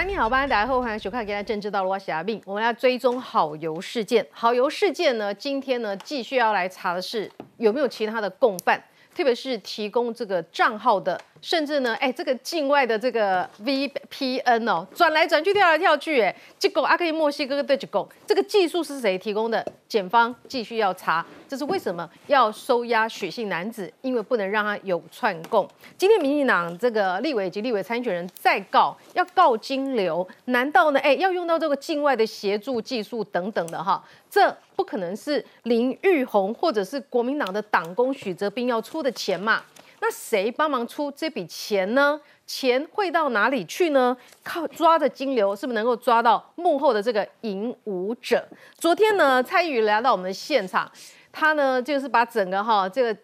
安，你好，大家好，欢迎收看《今天政治道路》，我是阿斌。我们要追踪好游事件。好游事件呢，今天呢继续要来查的是有没有其他的共犯，特别是提供这个账号的。甚至呢，哎，这个境外的这个 VPN 哦，转来转去，跳来跳去，哎，结果阿克伊墨西哥对这个，这个技术是谁提供的？检方继续要查，这是为什么要收押许姓男子？因为不能让他有串供。今天民进党这个立委及立委参选人再告，要告金流，难道呢？哎，要用到这个境外的协助技术等等的哈？这不可能是林玉红或者是国民党的党工许哲斌要出的钱嘛？那谁帮忙出这笔钱呢？钱会到哪里去呢？靠抓着金流，是不是能够抓到幕后的这个引舞者？昨天呢，蔡宇来到我们的现场，他呢就是把整个哈这个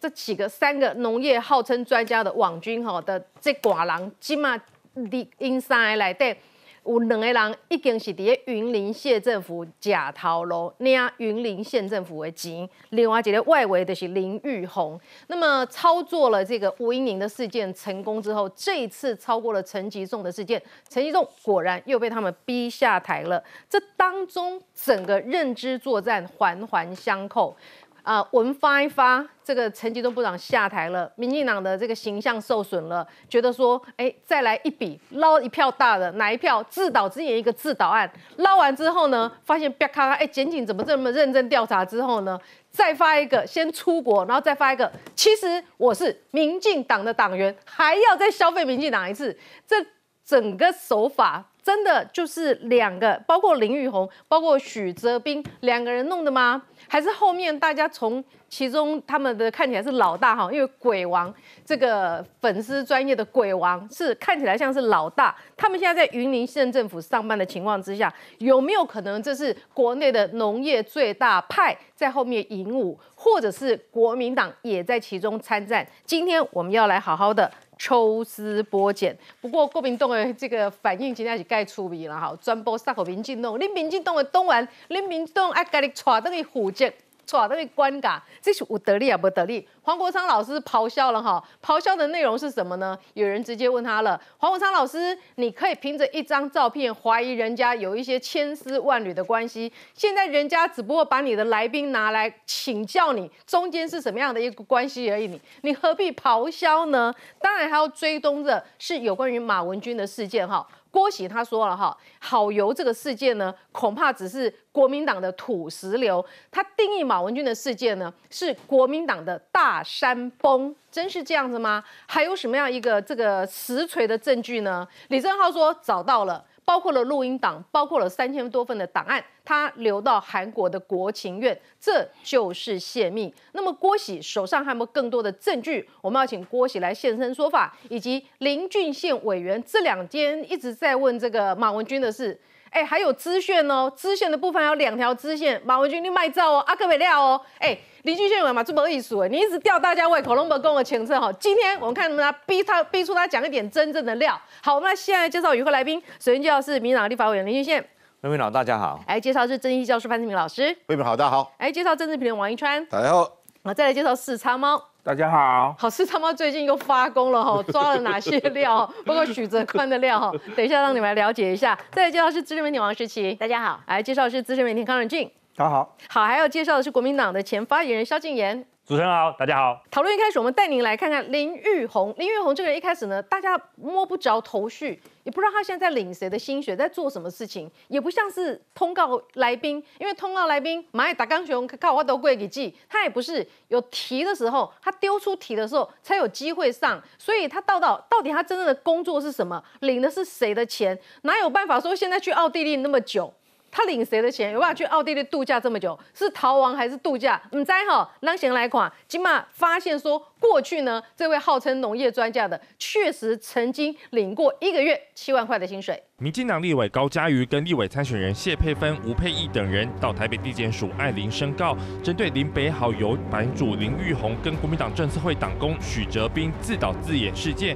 这几个三个农业号称专家的网军哈的这寡狼，起码的 inside 来对。有两个人已经是伫云林县政府假逃喽，领云林县政府的钱。另外一个外围的是林玉红，那么操作了这个吴英宁的事件成功之后，这一次超过了陈吉仲的事件，陈吉仲果然又被他们逼下台了。这当中整个认知作战环环相扣。啊，文发一发，这个陈吉仲部长下台了，民进党的这个形象受损了，觉得说，哎，再来一笔捞一票大的，哪一票自导自演一个自导案，捞完之后呢，发现啪咔，哎，检警怎么这么认真调查之后呢，再发一个先出国，然后再发一个，其实我是民进党的党员，还要再消费民进党一次，这整个手法。真的就是两个，包括林玉红，包括许哲斌两个人弄的吗？还是后面大家从其中他们的看起来是老大哈？因为鬼王这个粉丝专业的鬼王是看起来像是老大，他们现在在云林县政府上班的情况之下，有没有可能这是国内的农业最大派在后面引舞，或者是国民党也在其中参战？今天我们要来好好的。抽丝剥茧，不过国民党的这个反应真的是太出名了哈，专播杀给民进党，你民进党的党员，你民进党爱家己带等去负责。错，都会关噶，这是有道理啊，不得利。黄国昌老师咆哮了哈，咆哮的内容是什么呢？有人直接问他了，黄国昌老师，你可以凭着一张照片怀疑人家有一些千丝万缕的关系，现在人家只不过把你的来宾拿来请教你，中间是什么样的一个关系而已，你你何必咆哮呢？当然还要追踪的是有关于马文君的事件哈。郭喜他说了哈，好油这个事件呢，恐怕只是国民党的土石流。他定义马文君的事件呢，是国民党的大山崩，真是这样子吗？还有什么样一个这个实锤的证据呢？李正浩说找到了。包括了录音档，包括了三千多份的档案，他留到韩国的国情院，这就是泄密。那么郭喜手上还有没有更多的证据？我们要请郭喜来现身说法，以及林俊宪委员这两天一直在问这个马文君的事。哎，还有支线哦，支线的部分有两条支线，马文君你卖照哦，阿克美料哦，哎。林俊宪委嘛，这么艺术哎，你一直吊大家胃口，拢不跟我清楚哈。今天我们看能不能逼他逼出他讲一点真正的料。好，我们来现在介绍与会来宾，首先介绍是民党立法委员林俊宪。魏明老大家好。来介绍是政治教师潘志明老师。魏明好，大家好。来介绍政治评论王一川。大家好。好，再来介绍四叉猫。大家好。好，事他妈最近又发功了哈，抓了哪些料？包括许泽宽的料哈。等一下让你们来了解一下。再来介绍是资深媒体王世琪。大家好。来介绍是资深媒体康仁俊。大家好。好，还要介绍的是国民党的前发言人萧敬言。主持人好，大家好。讨论一开始，我们带您来看看林玉红。林玉红这个人一开始呢，大家摸不着头绪，也不知道他现在在领谁的心血，在做什么事情，也不像是通告来宾，因为通告来宾蚂蚁打钢熊靠我都贵给记，他也不是有题的时候，他丢出题的时候才有机会上，所以他到到到底他真正的工作是什么，领的是谁的钱，哪有办法说现在去奥地利那么久？他领谁的钱？有办法去奥地利度假这么久？是逃亡还是度假？唔知哈，让先来看，今嘛发现说，过去呢，这位号称农业专家的，确实曾经领过一个月七万块的薪水。民进党立委高嘉瑜跟立委参选人谢佩芬、吴佩义等人到台北地检署艾琳申告，针对林北好友版主林玉红跟国民党政策会党工许哲斌自导自演事件。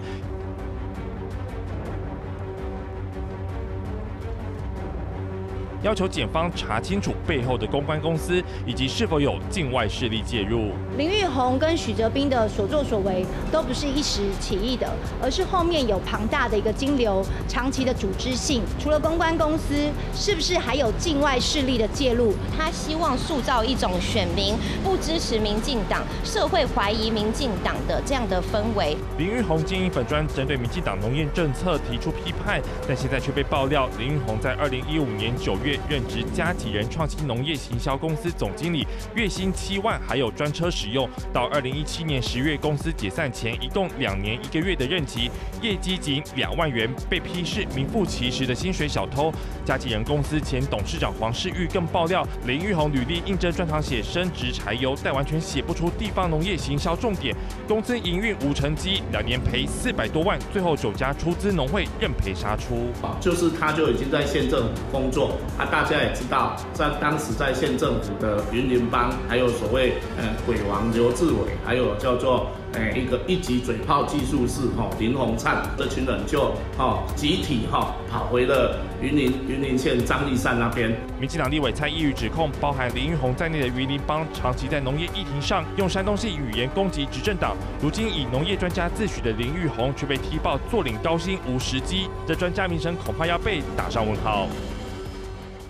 要求检方查清楚背后的公关公司以及是否有境外势力介入。林玉红跟许哲斌的所作所为都不是一时起意的，而是后面有庞大的一个金流、长期的组织性。除了公关公司，是不是还有境外势力的介入？他希望塑造一种选民不支持民进党、社会怀疑民进党的这样的氛围。林玉红经营粉专针对民进党农业政策提出批判，但现在却被爆料，林玉红在二零一五年九月任职嘉吉人创新农业行销公司总经理，月薪七万，还有专车使用。到二零一七年十月公司解散前，一共两年一个月的任期，业绩仅两万元，被批是名副其实的薪水小偷。嘉吉人公司前董事长黄世玉更爆料，林玉红履历应征专长写升职柴油，但完全写不出地方农业行销重点。公司营运无成绩，两年赔四百多万，最后九家出资农会认赔杀出。就是他就已经在县政府工作，大家也知道，在当时在县政府的云林帮，还有所谓呃鬼王刘志伟，还有叫做。哎，一个一级嘴炮技术室，哈，林鸿灿这群人就哈集体哈跑回了云林云林县张立山那边。民进党立委蔡依宇指控，包含林玉红在内的云林帮长期在农业议题上用山东系语言攻击执政党。如今以农业专家自诩的林玉红却被踢爆坐领高薪无时机，这专家名声恐怕要被打上问号。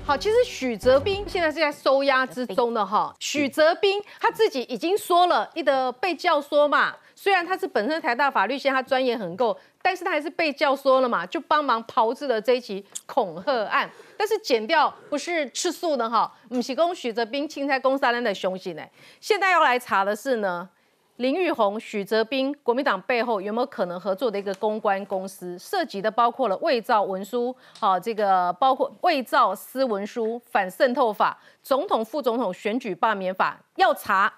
好，其实许哲斌现在是在收押之中的哈。许泽斌他自己已经说了，一的被教唆嘛。虽然他是本身台大法律系，他专业很够，但是他还是被教唆了嘛，就帮忙炮制了这一起恐吓案。但是剪掉不是吃素的哈，不是供许哲斌青菜公三人的凶器呢。现在要来查的是呢。林玉红、许泽斌，国民党背后有没有可能合作的一个公关公司？涉及的包括了伪造文书，好，这个包括伪造私文书、反渗透法、总统、副总统选举罢免法，要查。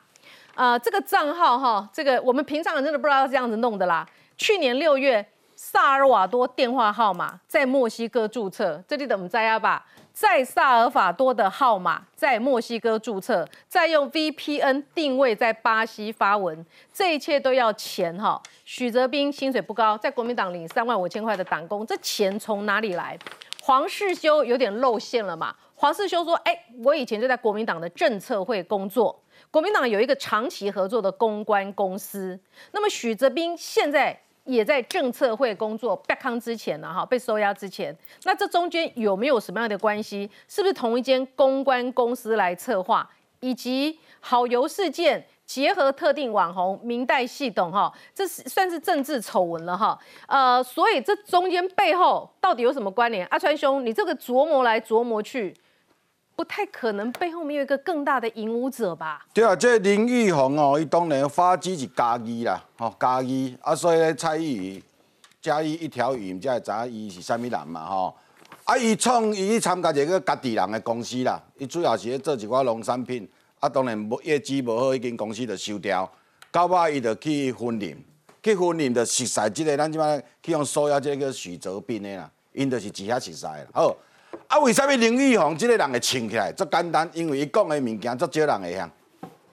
啊，这个账号哈，这个我们平常人真的不知道这样子弄的啦。去年六月，萨尔瓦多电话号码在墨西哥注册，这里怎么在啊吧？在萨尔法多的号码在墨西哥注册，再用 VPN 定位在巴西发文，这一切都要钱哈。许泽斌薪水不高，在国民党领三万五千块的党工，这钱从哪里来？黄世修有点露馅了嘛？黄世修说：“哎，我以前就在国民党的政策会工作，国民党有一个长期合作的公关公司。那么许泽斌现在。”也在政策会工作，被康之前呢，哈，被收押之前，那这中间有没有什么样的关系？是不是同一间公关公司来策划，以及好游事件结合特定网红明代系统，哈，这是算是政治丑闻了，哈，呃，所以这中间背后到底有什么关联？阿川兄，你这个琢磨来琢磨去。不太可能背后面有一个更大的引武者吧？对啊，这林玉红哦，伊当然发迹是嘉义啦，吼嘉义啊，所以咧蔡依宇嘉义一条鱼，才会知影伊是啥物人嘛，吼啊，伊创伊参加一个家己人的公司啦，伊主要是咧做一寡农产品，啊，当然无业绩无好，已经公司就收掉，到尾伊就去婚林，去婚林就熟悉即个，咱即摆去用所有即个许泽斌的啦，因就是只遐熟悉啦，好。啊，为什么林玉红即个人会请起来？足简单，因为伊讲的物件足少人会晓，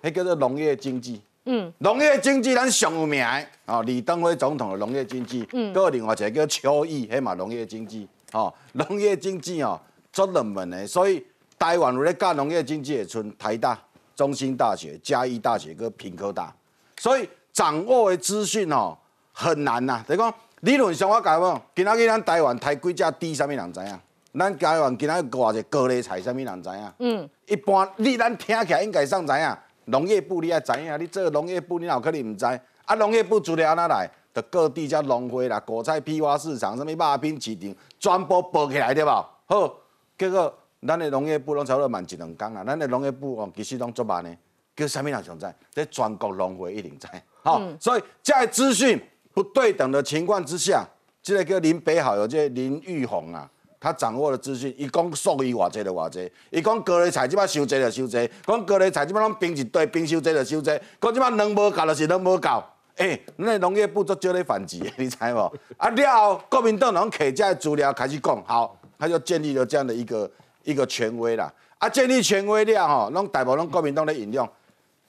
迄叫做农业经济。嗯，农业经济咱上有名的哦，李登辉总统的农业经济。嗯，搁另外一个叫邱毅，迄嘛农业经济。哦，农业经济哦，足热门的，所以台湾有咧教农业经济的，村台大、中兴大学、嘉义大学、跟平科大，所以掌握的资讯哦很难呐。等于讲理论上我讲无，今仔日咱台湾台几只猪，啥物人知影？咱台湾今仔挂一个高丽菜，啥物人知影？嗯，一般你咱听起来应该上知影，农业部你也知影，你做农业部你哪有可能毋知？啊，农业部资料哪来？就各地遮农会啦、果菜批发市场、什物肉品市场，全部报起来对无？好，结果咱的农业部拢差不多慢一两工啊，咱的农业部哦，其实拢足慢的。叫啥物人上知？在全国农会一定知。好，所以在资讯不对等的情况之下，这个叫林北好友，这林玉红啊。他掌握的资讯，伊讲数亿偌济就偌济，伊讲高丽菜即摆收济就收济，讲高丽菜即摆拢冰一堆，冰收济就收济，讲即摆能无够就是能无够。哎，那农业部做少咧反击，你知无？啊了后，国民党拢摕这资料开始讲，好，他就建立了这样的一个一个权威啦。啊，建立权威了吼，拢大部分拢国民党咧引用，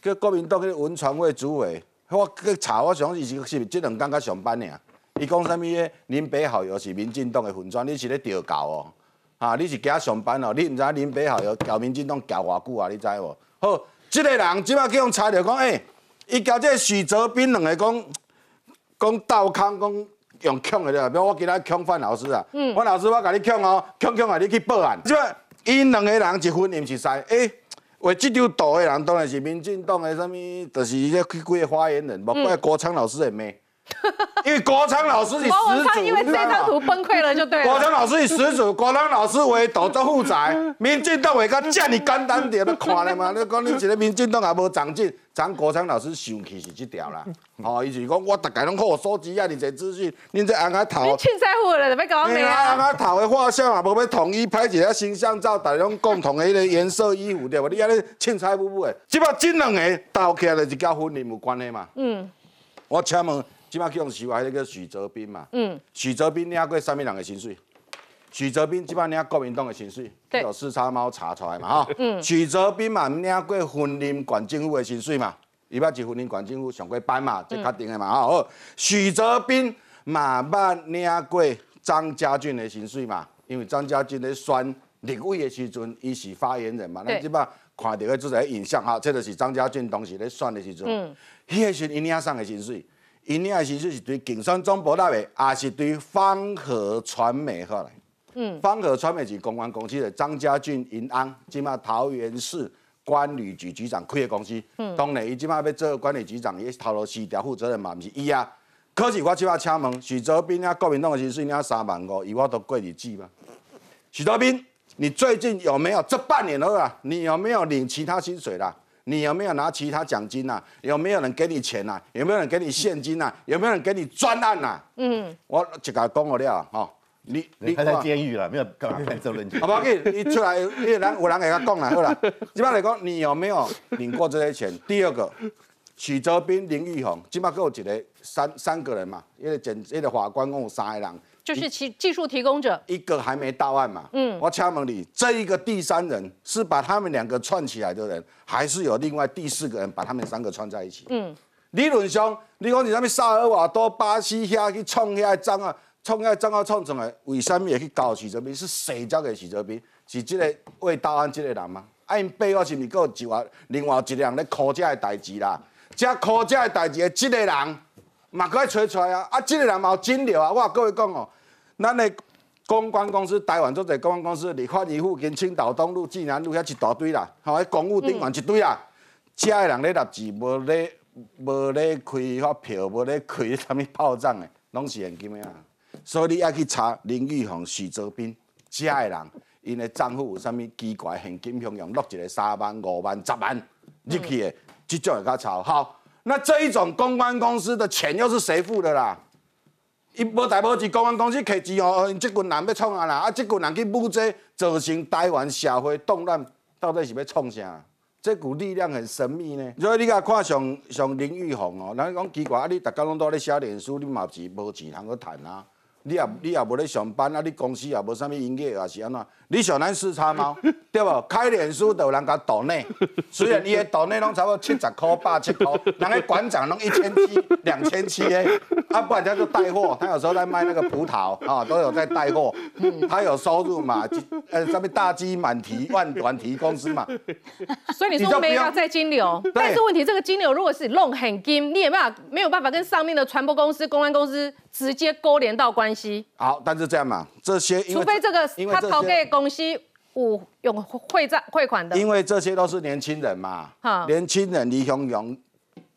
叫国民党去文传会主委，我去查，我想伊是是是即两工甲上班尔。伊讲啥物？恁北校友是民进党的粉砖，你是咧调教哦？哈，你是给他上班哦，你毋知道林北好有搞民进党交偌久啊？你知无？好，这个人即摆叫用查着讲，诶，伊交这许泽斌两个讲讲斗空讲用强的了，比如我今仔强范老师啊，嗯范老师我甲你强哦，强强啊你去报案。即摆因两个人一分毋是使，诶，为即张图的人当然是民进党的什物，就是迄几个发言人，莫怪郭昌老师的骂。因为国昌老师是始祖，因为这张图崩溃了就对了。国昌老师以始祖，国昌老师为导做负债，民进党会甲这么简单点，你看了嘛？你讲你一个民进党也无长进，咱国昌老师生气是这条啦。哦，伊就是讲我大概拢好收集啊，你这资讯，恁这安阿头，你凊彩户了，要搞咩啊？安阿头的画像也无要统一拍一个形象照，大家拢共同的迄个颜色衣服对无？你安尼凊彩户户的，即摆这两个斗起来就是甲婚姻有关系嘛？嗯，我请问。即摆去用收还迄个许泽斌嘛？嗯，许泽斌领过啥物人的薪水？许泽斌即摆领国民党的薪水，有四叉猫查出来嘛？哈，嗯，许泽斌嘛领过婚姻管政府的薪水嘛？伊捌是婚姻管政府上过班嘛？这确定的嘛？哈，好，许泽斌嘛捌领过张家俊的薪水嘛？因为张家俊咧选立委的时阵，伊是发言人嘛？咱即摆看到的就是个印象哈，这就是张家俊当时咧选的时阵，嗯，迄个时伊领上的薪水。因领的薪水是对竞选总部那边，也是对方和传媒发来。嗯，方和传媒是公关公司的张家俊、银安，即马桃园市管理局局长开的公司。嗯，当然伊即马要做管理局长，伊是头路市调负责人嘛，毋是伊啊。可是我即马请问许哲斌啊，国民党的薪水领三万五，伊我都过日子吗？许哲斌，你最近有没有这半年了啊？你有没有领其他薪水啦？你有没有拿其他奖金呐？有没有人给你钱呐？有没有人给你现金呐？有没有人给你专案呐？嗯，我一个讲我了哈，你你他在监狱了，没有干嘛看这论据？好不好？你出来，你人有人给他讲了，好了。基本上来讲，你有没有领过这些钱？第二个，许哲斌、林玉红，基本上够一个三三个人嘛，因为检因为法官共有三个人。就是其技术提供者，一个还没到案嘛。嗯，我敲门你这一个第三人是把他们两个串起来的人，还是有另外第四个人把他们三个串在一起？嗯，理论上，你讲你那边萨尔瓦多、巴西遐去创遐账啊，创遐账号创出来，为什么会去搞许哲斌？是谁交给许哲斌？是这个未到案这个人吗？啊，因背后是毋是有一外另外一个人咧考这个代志啦？这考这个代志的这个人。嘛，可以找出来啊！啊，这个人嘛有真料啊！我各位讲哦，咱的公关公司台湾做者公关公司，立法院附近青岛东路、济南路遐一大堆啦，吼，迄公务顶完一堆啦。遮的人咧立字，无咧无咧开发票，无咧开啥物炮仗的，拢是现金的啊。所以你要去查林玉红、许泽斌遮的人，因的账户有啥物奇怪现金向用落一个三万、五万、十万入去的，即种会较抄好。那这一种公关公司的钱又是谁付的啦？伊无代无是公关公司摕钱哦，这群人要创啊啦，啊，这群人去募资，造成台湾社会动乱，到底是要创啥？这股力量很神秘呢。所以你甲看像像林玉红哦，人讲奇怪啊，你大家拢在咧写脸书，你嘛是无钱通去谈啊？你也你也无咧上班啊？你公司也无啥物营业啊？是安怎？你上咱四叉猫 对无？开脸书都有人甲岛内，虽然伊的岛内拢差不多七十块、八七块，人个馆长拢一千七、两千七诶，啊，不然他就带货，他有时候在卖那个葡萄啊，都有在带货，他有收入嘛？呃，上面大鸡满提万团提公司嘛。所以你说没有在金流，但是问题这个金流如果是弄很金，你也没办法没有办法跟上面的传播公司、公安公司直接勾连到关系。好，但是这样嘛，这些除非这个他投给公司有用汇账汇款的，因为这些都是年轻人嘛，年轻人你享用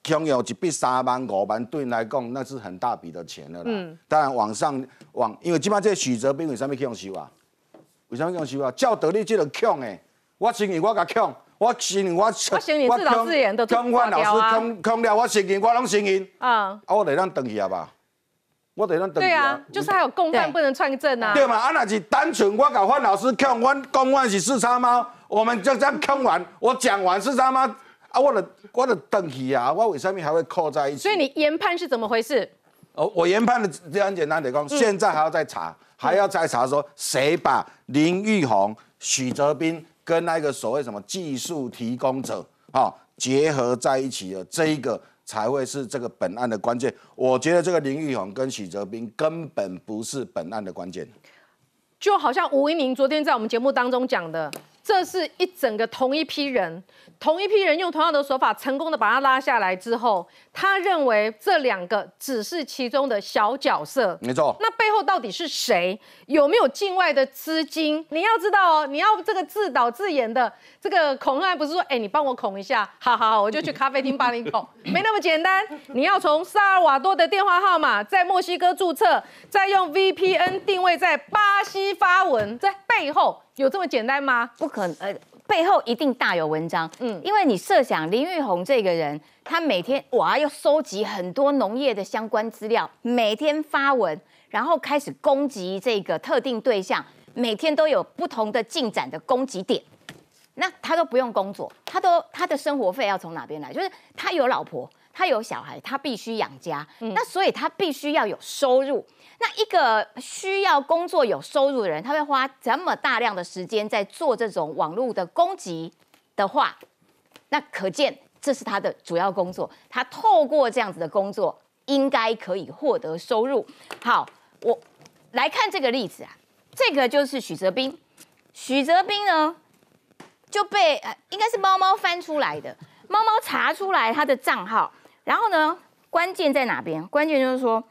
享用一笔三万五万对来讲那是很大笔的钱了啦。嗯，当然网上网，因为基本上这许哲斌为什么去用收啊？为什么用收啊？照道理这个强诶，我承认我甲强，我承认我我承认自导自演的抢翻老师抢抢了，我承认我拢承认。啊，啊我得让等去啊吧。我得让等对啊，就是还有共犯不能串证啊。对嘛？啊，那是单纯我搞范老师看完公案是四叉猫，我们就这样看完，我讲完四叉猫啊，我的我的等级啊，我为什么还会扣在一起？所以你研判是怎么回事？哦，我研判的这很简单的讲，现在还要再查，还要再查说谁把林玉红、许哲斌跟那个所谓什么技术提供者啊结合在一起的这一个。才会是这个本案的关键。我觉得这个林玉红跟许哲斌根本不是本案的关键。就好像吴一宁昨天在我们节目当中讲的，这是一整个同一批人。同一批人用同样的手法成功的把他拉下来之后，他认为这两个只是其中的小角色，没错。那背后到底是谁？有没有境外的资金？你要知道哦，你要这个自导自演的这个恐案，不是说哎你帮我恐一下，好好好，我就去咖啡厅帮你恐，没那么简单。你要从萨尔瓦多的电话号码在墨西哥注册，再用 VPN 定位在巴西发文，在背后有这么简单吗？不可能，呃。背后一定大有文章，嗯，因为你设想林玉红这个人，他每天哇要收集很多农业的相关资料，每天发文，然后开始攻击这个特定对象，每天都有不同的进展的攻击点，那他都不用工作，他都他的生活费要从哪边来？就是他有老婆，他有小孩，他必须养家，那所以他必须要有收入。那一个需要工作有收入的人，他会花这么大量的时间在做这种网络的攻击的话，那可见这是他的主要工作。他透过这样子的工作，应该可以获得收入。好，我来看这个例子啊，这个就是许哲斌。许哲斌呢就被呃，应该是猫猫翻出来的，猫猫查出来他的账号，然后呢，关键在哪边？关键就是说。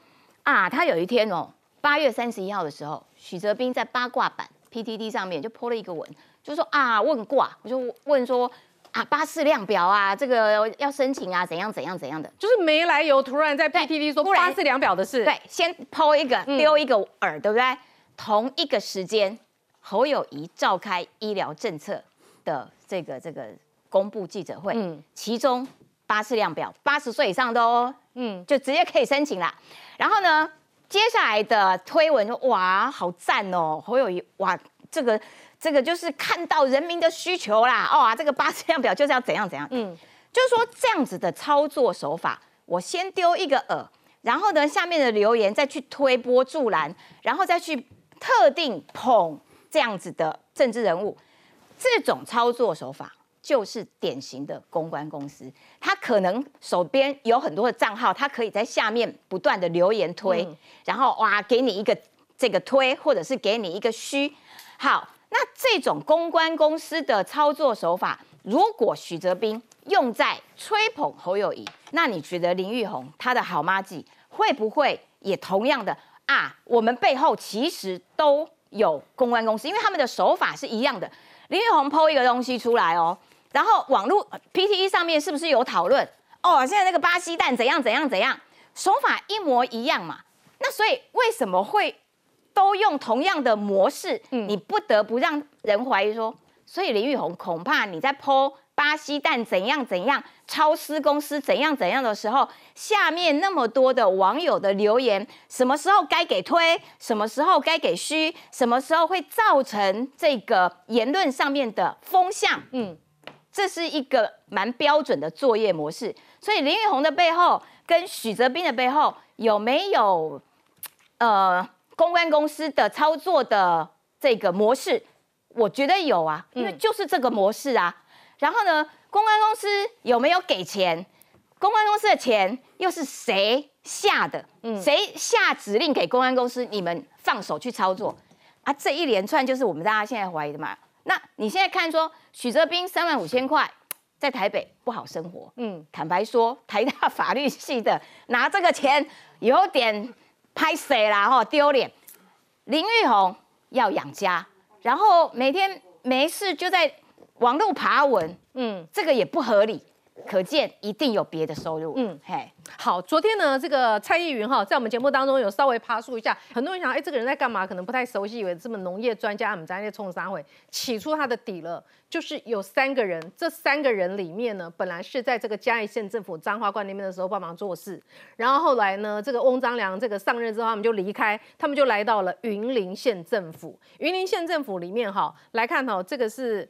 啊，他有一天哦，八月三十一号的时候，许哲斌在八卦版 PTT 上面就泼了一个文，就说啊问卦，我就问说啊八四量表啊，这个要申请啊，怎样怎样怎样的，就是没来由，突然在 PTT 说八四量表的事，对，先抛一个丢一个饵，对不对？同一个时间，侯友谊召开医疗政策的这个这个公布记者会，嗯，其中八四量表八十岁以上的哦，嗯，就直接可以申请啦。然后呢，接下来的推文就哇，好赞哦，好有哇，这个这个就是看到人民的需求啦，哇，这个八字量表就是要怎样怎样，嗯，就是说这样子的操作手法，我先丢一个饵，然后呢，下面的留言再去推波助澜，然后再去特定捧这样子的政治人物，这种操作手法。就是典型的公关公司，他可能手边有很多的账号，他可以在下面不断的留言推，然后哇给你一个这个推，或者是给你一个虚。好，那这种公关公司的操作手法，如果许哲斌用在吹捧侯友谊，那你觉得林玉红他的好妈记会不会也同样的啊？我们背后其实都有公关公司，因为他们的手法是一样的。林玉红抛一个东西出来哦。然后网络 P T E 上面是不是有讨论？哦，现在那个巴西蛋怎样怎样怎样，手法一模一样嘛？那所以为什么会都用同样的模式？嗯你不得不让人怀疑说，所以林玉红恐怕你在剖巴西蛋怎样怎样，超市公司怎样怎样的时候，下面那么多的网友的留言，什么时候该给推，什么时候该给虚，什么时候会造成这个言论上面的风向？嗯。这是一个蛮标准的作业模式，所以林玉红的背后跟许泽斌的背后有没有呃公关公司的操作的这个模式？我觉得有啊，因为就是这个模式啊。然后呢，公关公司有没有给钱？公关公司的钱又是谁下的？谁下指令给公关公司？你们放手去操作啊？这一连串就是我们大家现在怀疑的嘛。那你现在看说许哲斌三万五千块 在台北不好生活，嗯，坦白说，台大法律系的 拿这个钱有点拍谁啦，哈，丢脸。林玉红要养家，然后每天没事就在网络爬文，嗯，这个也不合理。可见一定有别的收入。嗯，嘿，好，昨天呢，这个蔡依云哈，在我们节目当中有稍微爬树一下，很多人想，哎，这个人在干嘛？可能不太熟悉，以为这么农业专家，我们在那冲三会起出他的底了，就是有三个人，这三个人里面呢，本来是在这个嘉义县政府彰化关那边的时候帮忙做事，然后后来呢，这个翁章良这个上任之后，他们就离开，他们就来到了云林县政府。云林县政府里面哈，来看哈，这个是。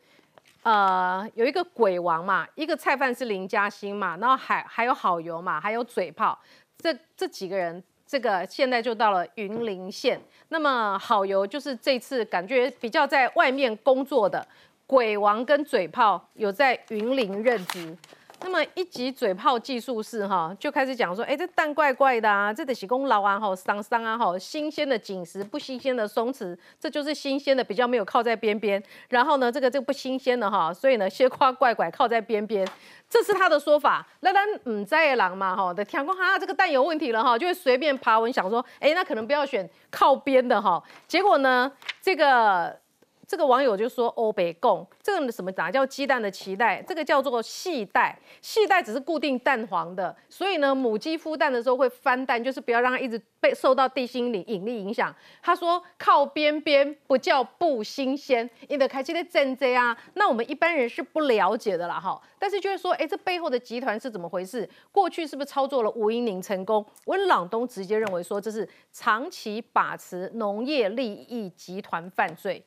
呃，有一个鬼王嘛，一个菜贩是林嘉欣嘛，然后还还有好油嘛，还有嘴炮，这这几个人，这个现在就到了云林县。那么好油就是这次感觉比较在外面工作的鬼王跟嘴炮有在云林任职。那么一级嘴炮技术室哈，就开始讲说，哎，这蛋怪怪的啊，这得洗功劳啊，哈，桑桑啊，哈，新鲜的紧实，不新鲜的松弛，这就是新鲜的，比较没有靠在边边。然后呢，这个这个不新鲜的哈，所以呢，先夸怪怪靠在边边，这是他的说法。那咱嗯在狼嘛哈的听过哈，这个蛋有问题了哈，就会随便爬文想说，哎，那可能不要选靠边的哈。结果呢，这个。这个网友就说：“欧北贡这个什么哪叫鸡蛋的脐带？这个叫做系带，系带只是固定蛋黄的，所以呢，母鸡孵蛋的时候会翻蛋，就是不要让它一直被受到地心引引力影响。”他说：“靠边边不叫不新鲜，你的开机的真这啊，那我们一般人是不了解的啦哈。但是就是说，哎，这背后的集团是怎么回事？过去是不是操作了吴英宁成功？温朗东直接认为说这是长期把持农业利益集团犯罪。”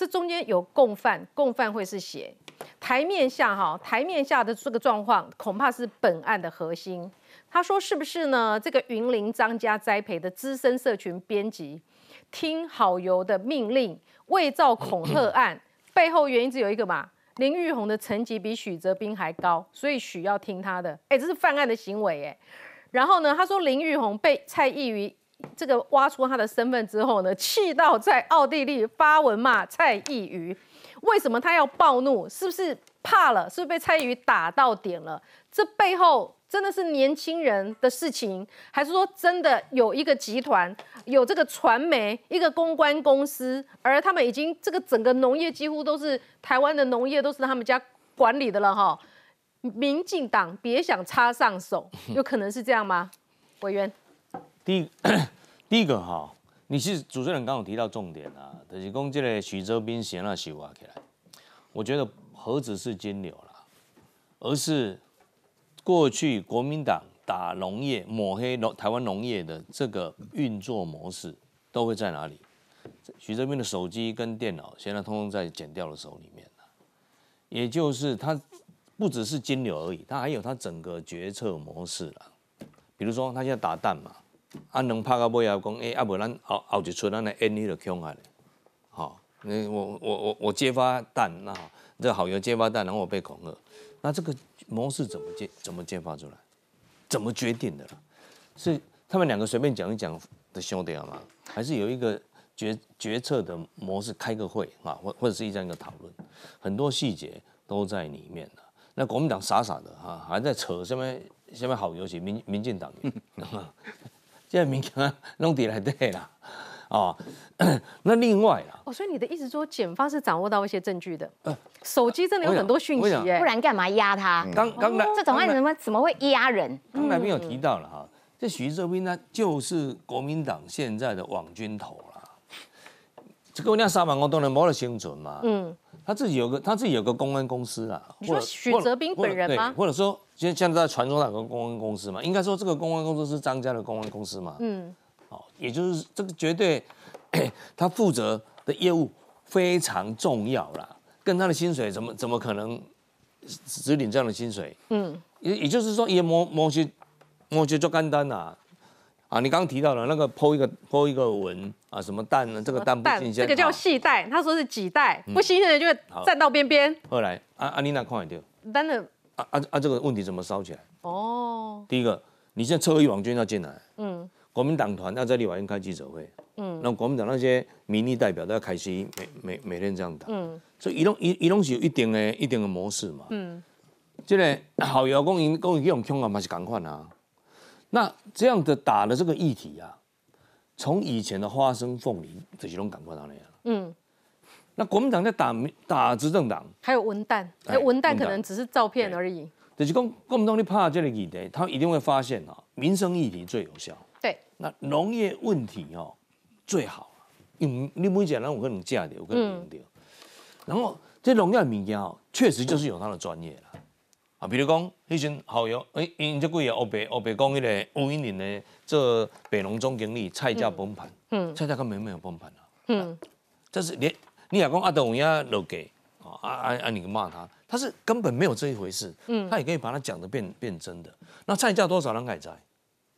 这中间有共犯，共犯会是谁？台面下哈，台面下的这个状况恐怕是本案的核心。他说是不是呢？这个云林张家栽培的资深社群编辑，听好友的命令，伪造恐吓案背后原因只有一个嘛？林玉红的层级比许哲斌还高，所以许要听他的。哎，这是犯案的行为哎。然后呢，他说林玉红被蔡依瑜。这个挖出他的身份之后呢，气到在奥地利发文骂蔡依瑜。为什么他要暴怒？是不是怕了？是不是被蔡依瑜打到点了？这背后真的是年轻人的事情，还是说真的有一个集团，有这个传媒，一个公关公司，而他们已经这个整个农业几乎都是台湾的农业都是他们家管理的了哈？民进党别想插上手，有可能是这样吗？委员。第，第一个哈，你是主持人刚好提到重点啊，就是讲这个徐泽斌先那修挖起来，我觉得何止是金流了，而是过去国民党打农业、抹黑农台湾农业的这个运作模式都会在哪里？徐泽斌的手机跟电脑现在通通在剪掉的手里面也就是他不只是金流而已，他还有他整个决策模式了，比如说他现在打蛋嘛。啊，能拍到尾啊，讲诶，啊无咱后后一出咱来 N 你就强下咧，好，你我我我我揭发弹，那好这好友揭发弹，然后我被恐吓，那这个模式怎么揭怎么揭发出来？怎么决定的啦？是他们两个随便讲一讲的兄弟吗？还是有一个决决策的模式，开个会啊，或或者是一这样一个讨论，很多细节都在里面的。那国民党傻傻的哈，还在扯什么什么好游戏，民民进党。现 在民调弄底来对啦，哦，那另外啦，哦，所以你的意思说，检方是掌握到一些证据的，呃，手机真的有很多讯息耶，不然干嘛压他？刚刚来这种案怎么怎么会压人？刚才没有提到了哈，这徐泽斌呢，就是国民党现在的网军头了，这个人家三万我都能摸得清楚嘛，嗯。他自己有个，他自己有个公安公司啊。你说许泽斌本人吗？或者说，现现在在传说那个公安公司嘛，应该说这个公安公司是张家的公安公司嘛。嗯。好，也就是这个绝对，他负责的业务非常重要啦，跟他的薪水怎么怎么可能只领这样的薪水？嗯。也也就是说，也摸摸些摸些做干单呐。啊，你刚刚提到了那个剖一个剖一个文啊，什么蛋呢？这个蛋不新鲜，这个叫细蛋，他说是几代不新鲜的就会站到边边。后来啊啊，你哪看得到？真的啊啊啊！这个问题怎么烧起来？哦，第一个，你现在车一网军要进来，嗯，国民党团要在立法院开记者会，嗯，那国民党那些民意代表都要开始每每每天这样打，嗯，所以移动移移动是有一定的一定的模式嘛，嗯，这个好友公营公营用枪啊嘛是赶快啊。那这样的打的这个议题啊，从以前的花生凤梨这些都赶过到那样。嗯，那国民党在打打执政党，还有文旦，哎，文旦可能只是照片而已。就是讲国民党你怕这个议题，他一定会发现啊，民生议题最有效。对，那农业问题哦最好，因为你每讲人有可能嫁的，有可能用掉。然后这农业物件哦，确实就是有他的专业了。啊，比如讲，迄阵好友，诶，因这几个欧北欧北讲迄个吴英林的做北农总经理，菜价崩盘，嗯，菜价根本没有崩盘啊，嗯，这是连你也讲阿董也落给，啊啊啊，你骂他，他是根本没有这一回事，嗯，他也可以把它讲的变变真的。那菜价多少人改在？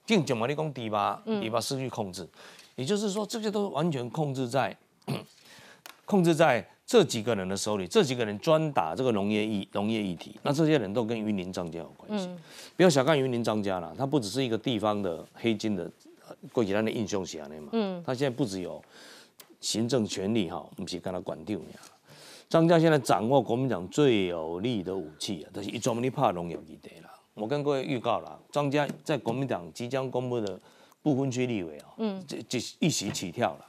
定讲嘛，你讲低吧，低吧失去控制，也就是说，这些都完全控制在 控制在。这几个人的手里，这几个人专打这个农业议农业议题，那这些人都跟云林张家有关系。不要小看云林张家了，他不只是一个地方的黑金的过去他的英雄侠的嘛，嗯，他现在不只有行政权力哈，不是跟他管定呀。张家现在掌握国民党最有力的武器啊，就是一专门怕农业议题了。我跟各位预告了，张家在国民党即将公布的不分区立委啊，嗯，这这一席起跳了。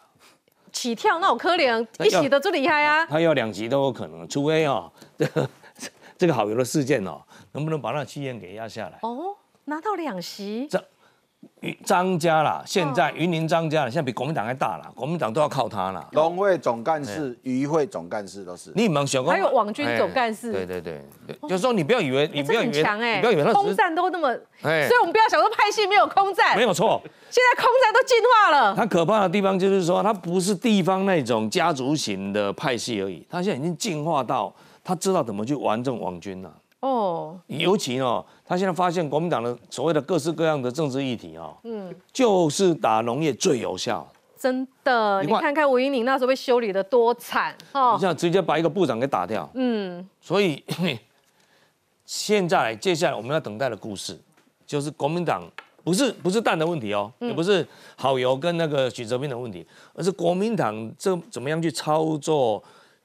起跳那我可怜，一起的最厉害啊！他要两级都有可能，除非啊，这 个这个好友的事件哦，能不能把那气焰给压下来？哦，拿到两席。张家啦，现在云林张家了，现在比国民党还大了，国民党都要靠他了。农会总干事、渔会总干事都是。你们小还有网军总干事。对对对，就是说你不要以为你不要以为，你不要以为空战都那么，所以我们不要想说派系没有空战，没有错。现在空战都进化了。它可怕的地方就是说，它不是地方那种家族型的派系而已，它现在已经进化到他知道怎么去玩这种网军了。哦，尤其哦，他现在发现国民党的所谓的各式各样的政治议题哦，嗯，就是打农业最有效。真的，你看看吴英玲那时候被修理的多惨哦，你像直接把一个部长给打掉。嗯，所以 现在接下来我们要等待的故事，就是国民党不是不是蛋的问题哦，也不是好油跟那个许哲斌的问题，而是国民党这怎么样去操作。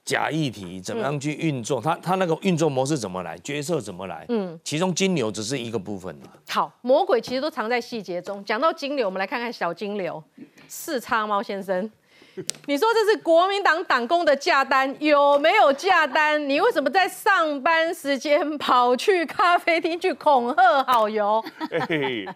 假议题怎么样去运作？它它那个运作模式怎么来？角色怎么来？嗯，其中金牛只是一个部分好，魔鬼其实都藏在细节中。讲到金牛，我们来看看小金牛四叉猫先生。你说这是国民党党工的假单，有没有假单？你为什么在上班时间跑去咖啡厅去恐吓好友？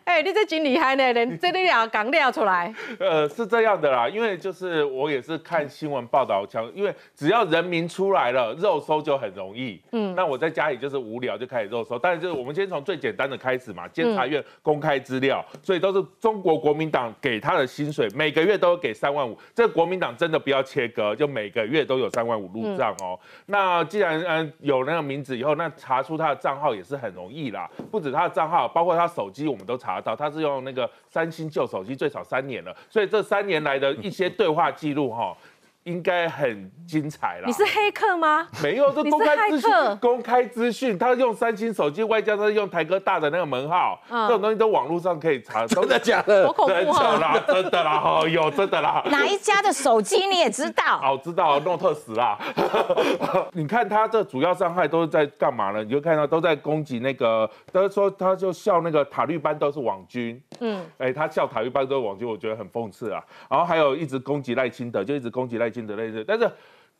哎，你这真厉害呢，连这里俩讲料出来。呃，是这样的啦，因为就是我也是看新闻报道讲，因为只要人民出来了，肉搜就很容易。嗯，那我在家里就是无聊就开始肉搜，但是就是我们先从最简单的开始嘛，监察院公开资料，所以都是中国国民党给他的薪水，每个月都给三万五，这国。民党真的不要切割，就每个月都有三万五入账哦。那既然嗯有那个名字以后，那查出他的账号也是很容易啦。不止他的账号，包括他手机，我们都查得到。他是用那个三星旧手机，最少三年了，所以这三年来的一些对话记录哈。应该很精彩了。你是黑客吗？没有，这公开资讯。公开资讯，他用三星手机，外加他用台哥大的那个门号，这种东西都网络上可以查。真的假的？好恐怖真的啦，真的啦，哦，有真的啦。哪一家的手机你也知道？哦，知道，诺特死啦。你看他这主要伤害都是在干嘛呢？你就看到都在攻击那个，他说他就笑那个塔利班都是网军。嗯，哎，他笑塔利班都是网军，我觉得很讽刺啊。然后还有一直攻击赖清德，就一直攻击赖。的类似，但是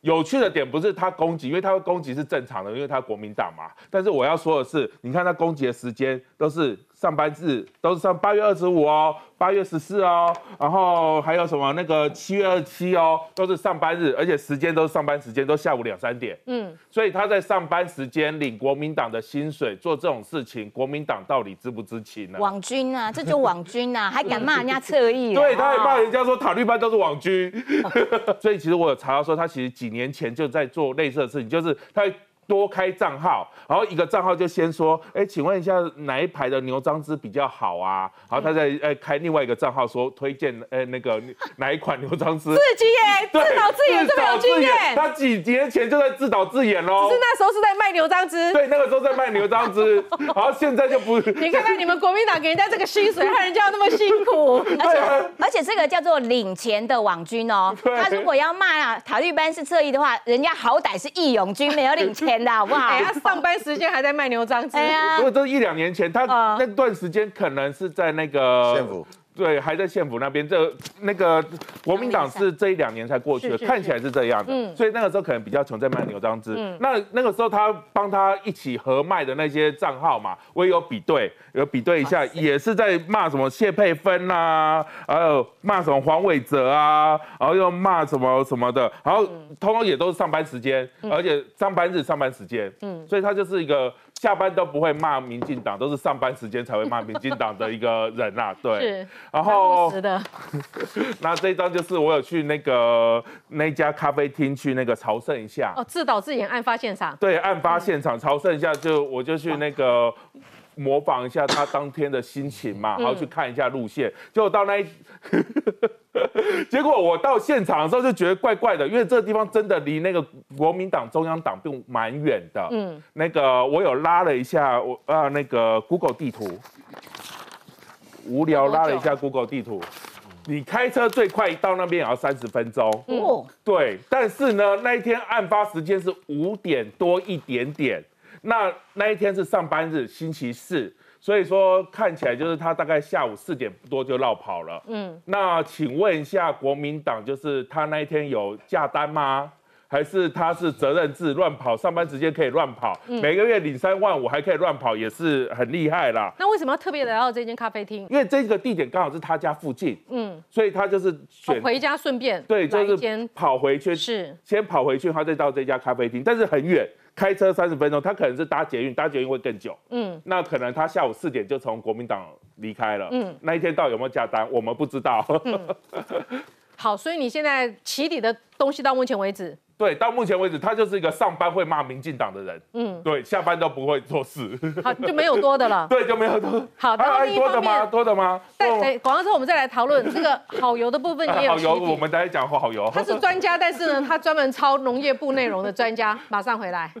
有趣的点不是他攻击，因为他会攻击是正常的，因为他国民党嘛。但是我要说的是，你看他攻击的时间都是上班日，都是上八月二十五哦。八月十四哦，然后还有什么那个七月二七哦，都是上班日，而且时间都是上班时间，都下午两三点。嗯，所以他在上班时间领国民党的薪水做这种事情，国民党到底知不知情呢？网军啊，这就网军啊，还敢骂人家侧翼？对，他还骂人家说塔利班都是网军。所以其实我有查到说，他其实几年前就在做类似的事情，就是他。多开账号，然后一个账号就先说，哎，请问一下哪一排的牛樟汁比较好啊？然后他再哎开另外一个账号说推荐，呃那个哪一款牛樟汁？自己耶，自导自演这么有经验。他几年前就在自导自演喽。只是那时候是在卖牛樟汁。对，那个时候在卖牛樟汁，然后现在就不。你看看你们国民党给人家这个薪水，害人家那么辛苦。而且而且这个叫做领钱的网军哦，他如果要骂塔利班是侧翼的话，人家好歹是义勇军，没有领钱。好不好？他上班时间还在卖牛樟汁。因为这是一两年前，他那段时间可能是在那个县府。对，还在县府那边。这那个国民党是这一两年才过去的，看起来是这样的。所以那个时候可能比较穷，在卖牛樟汁。那那个时候他帮他一起合卖的那些账号嘛，我也有比对，有比对一下，也是在骂什么谢佩芬呐，还有骂什么黄伟哲啊，然后又骂什么什么的，然后通通也都是上班时间，而且上班日上班时间。嗯，所以他就是一个。下班都不会骂民进党，都是上班时间才会骂民进党的一个人呐。对，是。然后，是的。那这张就是我有去那个那家咖啡厅去那个朝圣一下。哦，自导自演案发现场。对，案发现场朝圣一下，就我就去那个模仿一下他当天的心情嘛，然后去看一下路线。就到那，结果我到现场的时候就觉得怪怪的，因为这个地方真的离那个国民党中央党部蛮远的。嗯，那个我有拉了一下我啊那个 Google 地图，无聊拉了一下 Google 地图。你开车最快到那边也要三十分钟。哦，对，但是呢，那一天案发时间是五点多一点点，那那一天是上班日，星期四。所以说看起来就是他大概下午四点多就绕跑了。嗯，那请问一下，国民党就是他那一天有假单吗？还是他是责任制乱跑？上班时间可以乱跑，每个月领三万五还可以乱跑，也是很厉害啦。那为什么要特别来到这间咖啡厅？因为这个地点刚好是他家附近。嗯，所以他就是选回家顺便对，就是跑回去是先跑回去，他再到这家咖啡厅，但是很远。开车三十分钟，他可能是搭捷运，搭捷运会更久。嗯，那可能他下午四点就从国民党离开了。嗯，那一天到有没有加单，我们不知道。好，所以你现在起底的东西到目前为止。对，到目前为止，他就是一个上班会骂民进党的人。嗯，对，下班都不会做事。好，就没有多的了。对，就没有多。好，还有多的吗？多的吗？在广告之后，我们再来讨论这个好油的部分也有。好油，我们待会讲好油。他是专家，但是呢，他专门抄农业部内容的专家。马上回来。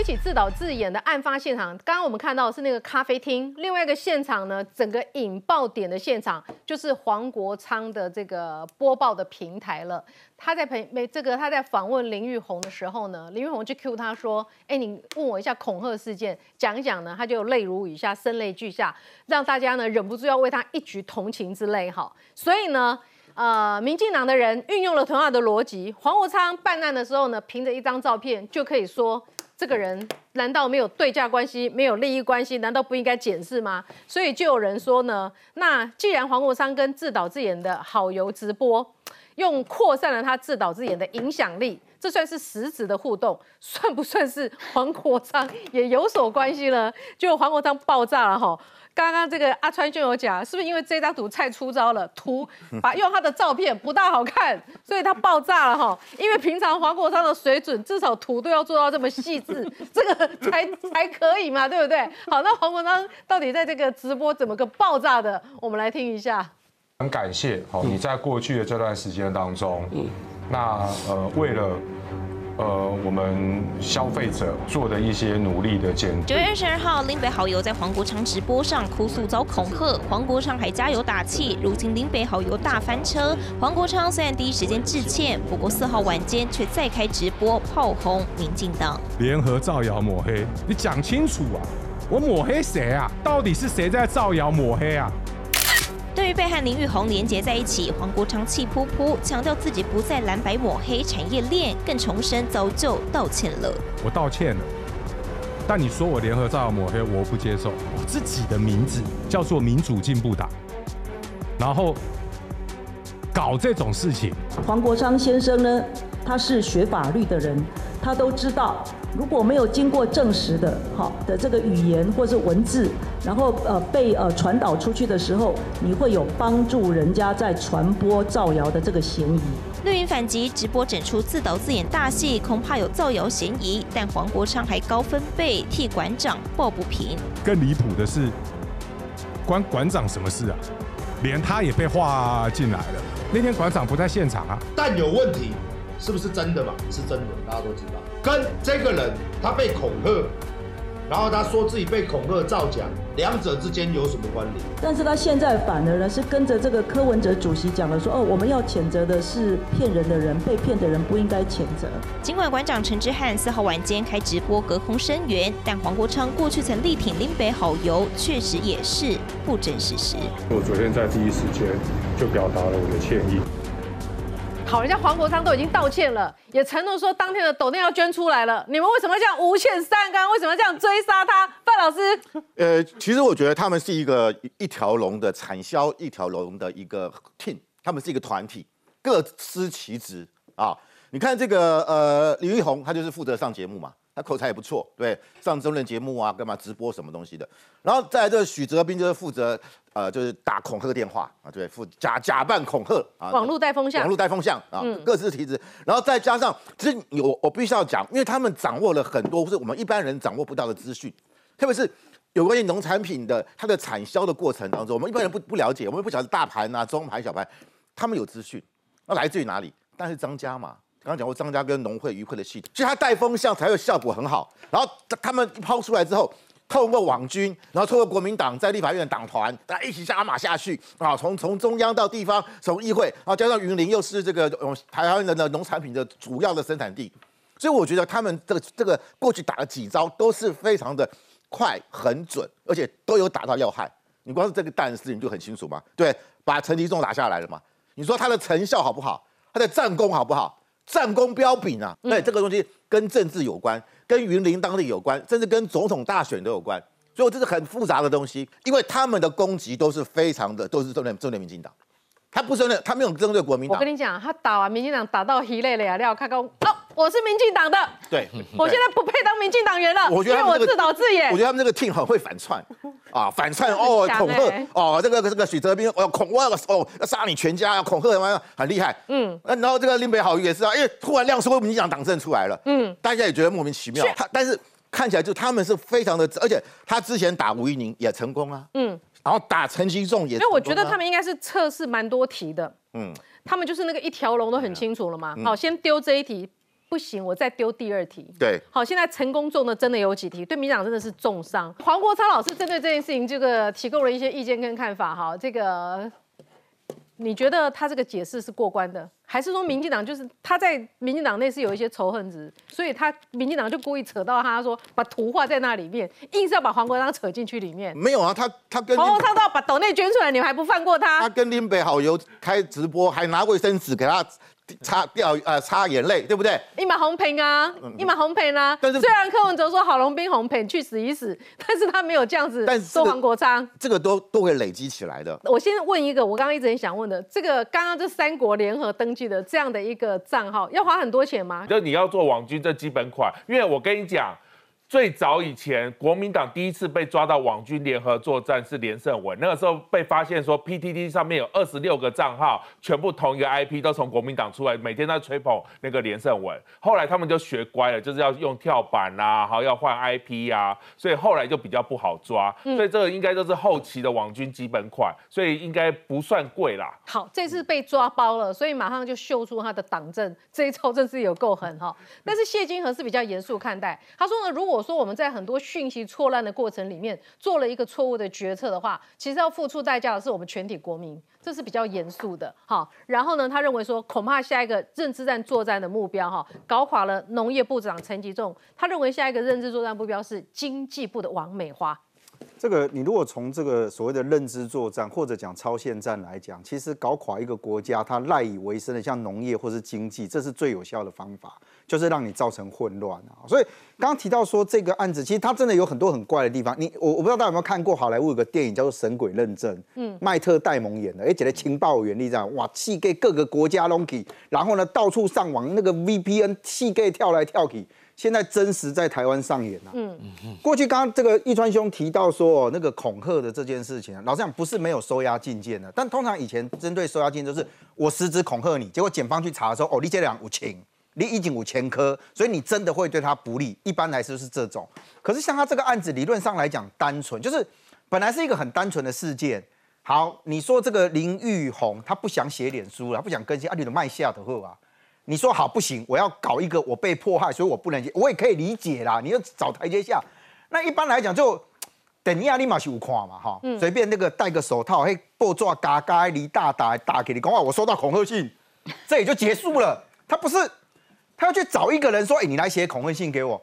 一起自导自演的案发现场，刚刚我们看到是那个咖啡厅。另外一个现场呢，整个引爆点的现场就是黄国昌的这个播报的平台了。他在陪没这个他在访问林玉红的时候呢，林玉红就 Q 他说：“哎，你问我一下恐吓事件，讲一讲呢。”他就泪如雨下，声泪俱下，让大家呢忍不住要为他一举同情之类。哈，所以呢，呃，民进党的人运用了同样的逻辑，黄国昌办案的时候呢，凭着一张照片就可以说。这个人难道没有对价关系、没有利益关系？难道不应该检视吗？所以就有人说呢，那既然黄国昌跟自导自演的好友直播，用扩散了他自导自演的影响力，这算是实质的互动，算不算是黄国昌也有所关系呢？就黄国昌爆炸了哈。刚刚这个阿川就有讲，是不是因为这张图太粗糙了，图把用他的照片不大好看，所以他爆炸了哈。因为平常黄国昌的水准，至少图都要做到这么细致，这个才才可以嘛，对不对？好，那黄国昌到底在这个直播怎么个爆炸的？我们来听一下。很感谢，好，你在过去的这段时间当中，嗯，那呃为了。呃，我们消费者做的一些努力的见九月二十二号，林北好友在黄国昌直播上哭诉遭恐吓，黄国昌还加油打气。如今林北好友大翻车，黄国昌虽然第一时间致歉，不过四号晚间却再开直播炮轰民进党，联合造谣抹黑。你讲清楚啊！我抹黑谁啊？到底是谁在造谣抹黑啊？对于被和林玉红连结在一起，黄国昌气扑扑，强调自己不再蓝白抹黑产业链，更重申早就道歉了。我道歉了，但你说我联合造谣抹黑，我不接受。我自己的名字叫做民主进步党，然后搞这种事情。黄国昌先生呢，他是学法律的人，他都知道。如果没有经过证实的，好的这个语言或是文字，然后呃被呃传导出去的时候，你会有帮助人家在传播造谣的这个嫌疑。绿营反击直播整出自导自演大戏，恐怕有造谣嫌疑。但黄国昌还高分贝替馆长抱不平。更离谱的是，关馆长什么事啊？连他也被划进来了。那天馆长不在现场啊。但有问题，是不是真的嘛？是真的，大家都知道。跟这个人他被恐吓，然后他说自己被恐吓造假，两者之间有什么关联？但是他现在反而呢是跟着这个柯文哲主席讲了说，哦，我们要谴责的是骗人的人，被骗的人不应该谴责。尽管馆长陈之汉四号晚间开直播隔空声援，但黄国昌过去曾力挺林北好友，确实也是不真事实。我昨天在第一时间就表达了我的歉意。好，人家黄国昌都已经道歉了，也承诺说当天的抖音要捐出来了。你们为什么这样无限三纲？为什么这样追杀他？范老师，呃，其实我觉得他们是一个一条龙的产销一条龙的一个 team，他们是一个团体，各司其职啊。你看这个呃，李玉红，他就是负责上节目嘛。他口才也不错，对，上争论节目啊，干嘛直播什么东西的。然后在这许哲斌就是负责，呃，就是打恐吓电话啊，对，负假假扮恐吓啊，网络带风向，网络带风向啊，各自提职。然后再加上，其实我我必须要讲，因为他们掌握了很多是我们一般人掌握不到的资讯，特别是有关于农产品的它的产销的过程当中，我们一般人不不了解，我们不晓得大盘啊、中盘、小盘，他们有资讯，那来自于哪里？但是张家嘛，刚刚讲过张家跟农会、渔会的系统，所以他带风向才会效果很好。然后他们一抛出来之后。透过网军，然后透过国民党在立法院的党团，大家一起加码下去啊！从从中央到地方，从议会，然后加上云林又是这个台湾人的农产品的主要的生产地，所以我觉得他们这个这个过去打了几招都是非常的快、很准，而且都有打到要害。你光是这个弹事你就很清楚嘛？对，把陈吉仲打下来了嘛？你说他的成效好不好？他的战功好不好？战功彪炳啊！对，这个东西跟政治有关。跟云林当地有关，甚至跟总统大选都有关，所以这是很复杂的东西。因为他们的攻击都是非常的，都是针对针对民进党，他不针对，他没有针对国民党。我跟你讲，他打完民进党，打到疲累了呀，廖开工，哦，我是民进党的，对，我现在不配当民进党员了，我觉得我自导自演。我觉得他们这个 team 很会反串。啊，反串哦，恐吓哦，这个这个许哲斌哦恐吓哦要杀你全家，要恐吓什么很厉害，嗯，然后这个林北好也是啊，因为突然亮出民进党党政出来了，嗯，大家也觉得莫名其妙，他但是看起来就他们是非常的，而且他之前打吴一宁也成功啊，嗯，然后打陈其仲也，因为我觉得他们应该是测试蛮多题的，嗯，他们就是那个一条龙都很清楚了嘛，好，先丢这一题。不行，我再丢第二题。对，好，现在成功中的真的有几题，对民党真的是重伤。黄国昌老师针对这件事情，这个提供了一些意见跟看法。哈，这个你觉得他这个解释是过关的，还是说民进党就是他在民进党内是有一些仇恨值，所以他民进党就故意扯到他说把图画在那里面，硬是要把黄国昌扯进去里面？没有啊，他他跟黄国昌都要把斗内捐出来，你还不放过他？他跟林北好友开直播，还拿卫生纸给他。擦掉呃擦眼泪，对不对？一马红瓶啊，一马红瓶啊。但是虽然柯文哲说郝龙斌红瓶去死一死，但是他没有这样子说黄国昌。这个都都会累积起来的。我先问一个，我刚刚一直很想问的，这个刚刚这三国联合登记的这样的一个账号，要花很多钱吗？就你要做网军这基本款，因为我跟你讲。最早以前，国民党第一次被抓到网军联合作战是连胜文，那个时候被发现说 PTT 上面有二十六个账号，全部同一个 IP 都从国民党出来，每天在吹捧那个连胜文。后来他们就学乖了，就是要用跳板啦，好要换 IP 呀，所以后来就比较不好抓。所以这个应该都是后期的网军基本款，所以应该不算贵啦。好，这次被抓包了，所以马上就秀出他的党政，这一招真是有够狠哈。但是谢金河是比较严肃看待，他说呢，如果说我们在很多讯息错乱的过程里面做了一个错误的决策的话，其实要付出代价的是我们全体国民，这是比较严肃的哈。然后呢，他认为说，恐怕下一个认知战作战的目标哈，搞垮了农业部长陈吉仲。他认为下一个认知作战目标是经济部的王美花。这个你如果从这个所谓的认知作战或者讲超限战来讲，其实搞垮一个国家，它赖以为生的像农业或是经济，这是最有效的方法。就是让你造成混乱啊！所以刚刚提到说这个案子，其实它真的有很多很怪的地方。你我我不知道大家有没有看过好莱坞有个电影叫做《神鬼认证》，嗯，迈特戴蒙演的，哎，觉得情报原理这样，哇，气给各个国家 l o k 然后呢到处上网，那个 VPN 气给跳来跳去。现在真实在台湾上演了。嗯嗯过去刚刚这个易川兄提到说那个恐吓的这件事情，老实讲不是没有收押禁见的，但通常以前针对收押禁就是我实质恐吓你，结果检方去查的时候，哦，你这两无情。你已经五千颗，所以你真的会对他不利。一般来说是这种，可是像他这个案子，理论上来讲单纯，就是本来是一个很单纯的事件。好，你说这个林玉红他不想写脸书了，不想更新，啊，你的卖下的货啊，你说好不行，我要搞一个我被迫害，所以我不能接，我也可以理解啦。你要找台阶下，那一般来讲就等你亚立马去看嘛，哈，随便那个戴个手套，嘿，报抓嘎嘎离大打打给你讲话，我收到恐吓信，这也就结束了。他不是。他要去找一个人说：“哎，你来写恐吓信给我。”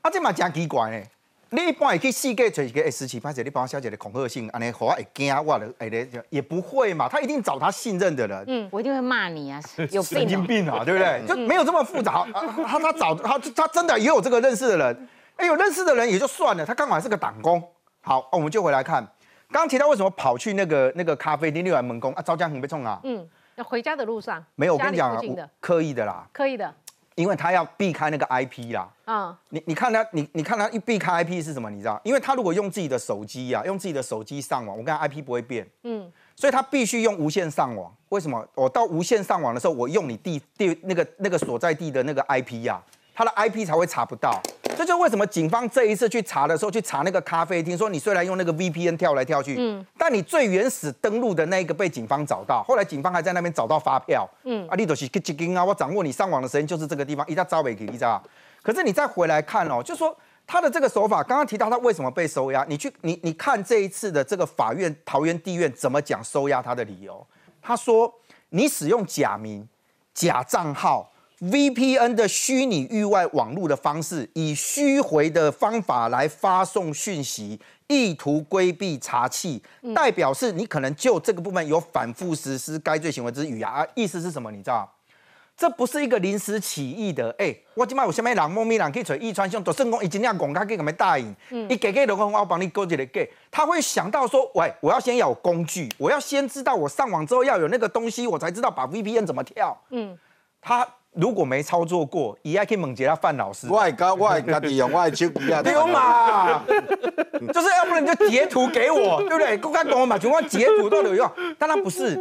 啊，这嘛真奇怪呢。你一般会去世界找一个 S，七八姐，你帮我小姐的恐吓性，安尼好会惊我的，哎咧也不会嘛。他一定找他信任的人。嗯，我一定会骂你啊，有神经病啊，对不对？就没有这么复杂。他他找他他真的也有这个认识的人。哎，有认识的人也就算了，他刚好还是个党工。好，我们就回来看，刚刚提到为什么跑去那个那个咖啡店六安门工啊？招江很被冲啊。嗯，要回家的路上。没有，我跟你讲啊，刻意的啦。刻意的。因为他要避开那个 IP 啦，啊，你你看他，你你看他一避开 IP 是什么？你知道？因为他如果用自己的手机呀，用自己的手机上网，我跟 IP 不会变，嗯，所以他必须用无线上网。为什么？我到无线上网的时候，我用你地地那个那个所在地的那个 IP 呀，他的 IP 才会查不到。这就是为什么警方这一次去查的时候，去查那个咖啡厅，说你虽然用那个 VPN 跳来跳去，嗯，但你最原始登录的那个被警方找到，后来警方还在那边找到发票，嗯，啊，你都是一根啊，我掌握你上网的时间就是这个地方，一下招尾给你知道？可是你再回来看哦，就说他的这个手法，刚刚提到他为什么被收押，你去你你看这一次的这个法院桃园地院怎么讲收押他的理由，他说你使用假名、假账号。VPN 的虚拟域外网络的方式，以虚回的方法来发送讯息，意图规避查缉，代表是你可能就这个部分有反复实施该罪行为之语啊，意思是什么？你知道？这不是一个临时起意的。哎，我今麦有虾米人，莫名人去找易川兄，都算讲已经那广告给他们答应，一给给的话，我帮你勾起来给。他会想到说，喂，我要先有工具，我要先知道我上网之后要有那个东西，我才知道把 VPN 怎么跳。嗯，他。如果没操作过，伊还可以猛接他范老师。我搞我家己用我手机啊。对嘛？就是要不然你就截图给我，对不对？公开讲嘛，情况截图都有用。但他不是，